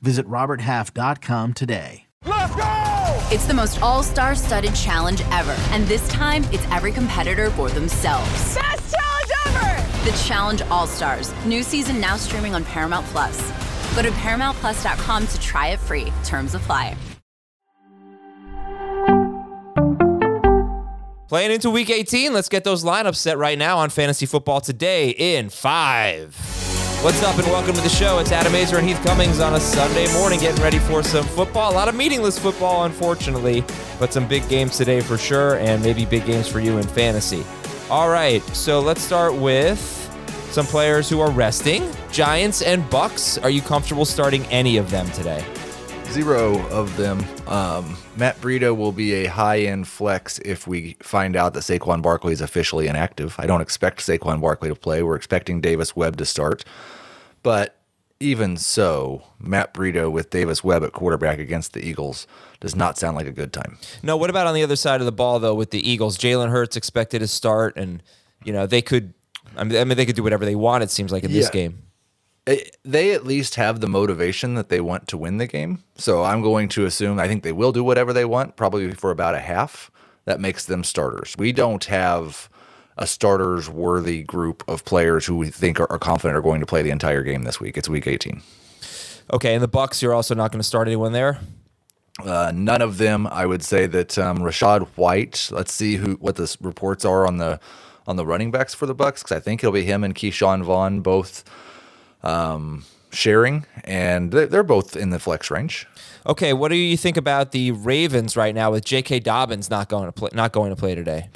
Visit RobertHalf.com today. Let's go! It's the most all star studded challenge ever. And this time, it's every competitor for themselves. Best challenge ever! The Challenge All Stars. New season now streaming on Paramount Plus. Go to ParamountPlus.com to try it free. Terms apply. Playing into week 18, let's get those lineups set right now on Fantasy Football Today in five. What's up and welcome to the show. It's Adam Aizer and Heath Cummings on a Sunday morning getting ready for some football. A lot of meaningless football, unfortunately, but some big games today for sure, and maybe big games for you in fantasy. All right, so let's start with some players who are resting. Giants and Bucs. Are you comfortable starting any of them today? Zero of them. Um, Matt Breida will be a high end flex if we find out that Saquon Barkley is officially inactive. I don't expect Saquon Barkley to play. We're expecting Davis Webb to start. But even so, Matt Breida with Davis Webb at quarterback against the Eagles does not sound like a good time. No, what about on the other side of the ball though with the Eagles? Jalen Hurts expected to start, and you know they could. I mean, they could do whatever they want. It seems like in this game. It- they at least have the motivation that they want to win the game. So I'm going to assume I think they will do whatever they want, probably for about a half. That makes them starters. We don't have a starters worthy group of players who we think are, are confident are going to play the entire game this week. It's week 18. Okay, and the Bucs, you're also not going to start anyone there. Uh, none of them. I would say that um, Rachaad White. Let's see who what the reports are on the on the running backs for the Bucs because I think it'll be him and Ke'Shawn Vaughn both um, sharing, and they- they're both in the flex range. Okay, what do you think about the Ravens right now with J.K. Dobbins not going to play, not going to play today?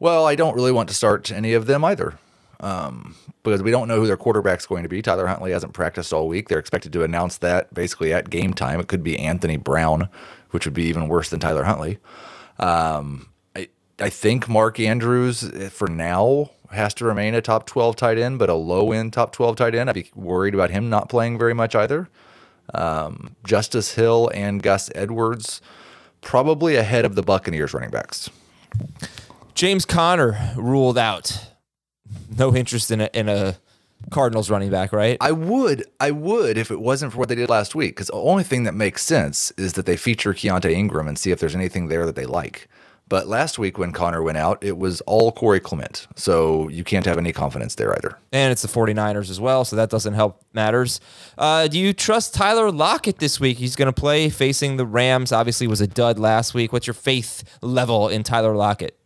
Well, I don't really want to start any of them either. Um, because we don't know who their quarterback's going to be. Tyler Huntley hasn't practiced all week. They're expected to announce that basically at game time. It could be Anthony Brown, which would be even worse than Tyler Huntley. Um, I, I think Mark Andrews, eh, for now, has to remain a top 12 tight end, but a low end top 12 tight end. I'd be worried about him not playing very much either. Um, Justice Hill and Gus Edwards, probably ahead of the Buccaneers running backs. James Conner ruled out. No interest in a, in a Cardinals running back, right? I would, I would if it wasn't for what they did last week. Because the only thing that makes sense is that they feature Keaontay Ingram and see if there's anything there that they like. But last week when Conner went out, it was all Corey Clement. So you can't have any confidence there either. and it's the 49ers as well, so that doesn't help matters. Uh, do you trust Tyler Lockett this week? He's going to play facing the Rams. Obviously, was a dud last week. What's your faith level in Tyler Lockett?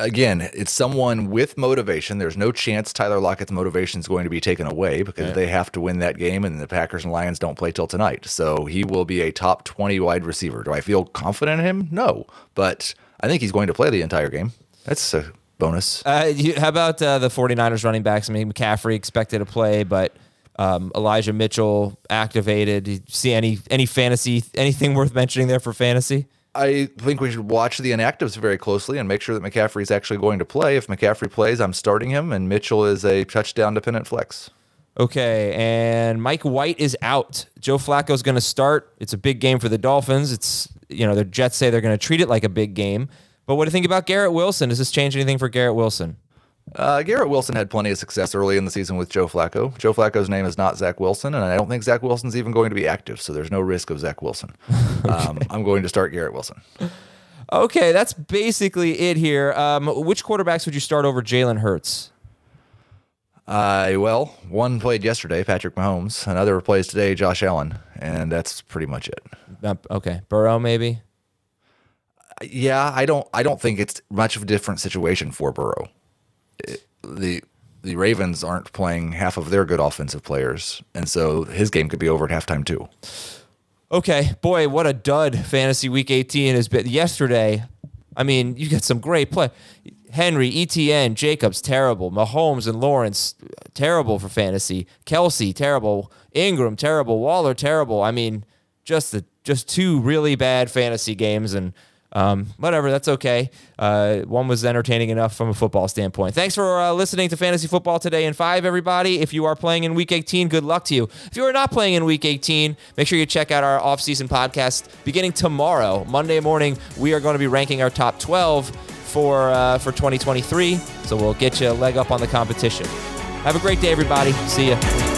Again, it's someone with motivation. There's no chance Tyler Lockett's motivation is going to be taken away because they have to win that game, and the Packers and Lions don't play till tonight. So he will be a top 20 wide receiver. Do I feel confident in him? No. But I think he's going to play the entire game. That's a bonus. Uh, you, how about uh, the 49ers running backs? I mean, McCaffrey expected to play, but um, Elijah Mitchell activated. You see any any fantasy anything worth mentioning there for fantasy? I think we should watch the inactives very closely and make sure that McCaffrey is actually going to play. If McCaffrey plays, I'm starting him, and Mitchell is a touchdown dependent flex. Okay, and Mike White is out. Joe Flacco is going to start. It's a big game for the Dolphins. It's you know the Jets say they're going to treat it like a big game. But what do you think about Garrett Wilson? Does this change anything for Garrett Wilson? Uh, Garrett Wilson had plenty of success early in the season with Joe Flacco. Joe Flacco's name is not Zach Wilson, and I don't think Zach Wilson's even going to be active, so there's no risk of Zach Wilson. um, I'm going to start Garrett Wilson. Okay, that's basically it here. Um, which quarterbacks would you start over Jalen Hurts? Uh, well, one played yesterday, Patrick Mahomes. Another plays today, Josh Allen, and that's pretty much it. Uh, okay, Burrow maybe. Yeah, I don't. I don't think it's much of a different situation for Burrow. The The Ravens aren't playing half of their good offensive players, and so his game could be over at halftime too. Okay, boy, what a dud fantasy week 18 has been. Yesterday, I mean, you get some great play. Henry, Etienne, Jacobs, terrible. Mahomes and Lawrence, terrible for fantasy. Kelce, terrible. Ingram, terrible. Waller, terrible. I mean, just a just two really bad fantasy games and um, whatever, that's okay. Uh, one was entertaining enough from a football standpoint. Thanks for uh, listening to Fantasy Football today in five, everybody. If you are playing in Week 18, good luck to you. If you are not playing in Week 18, make sure you check out our off-season podcast beginning tomorrow, Monday morning. We are going to be ranking our top 12 for uh, for 2023, so we'll get you a leg up on the competition. Have a great day, everybody. See ya.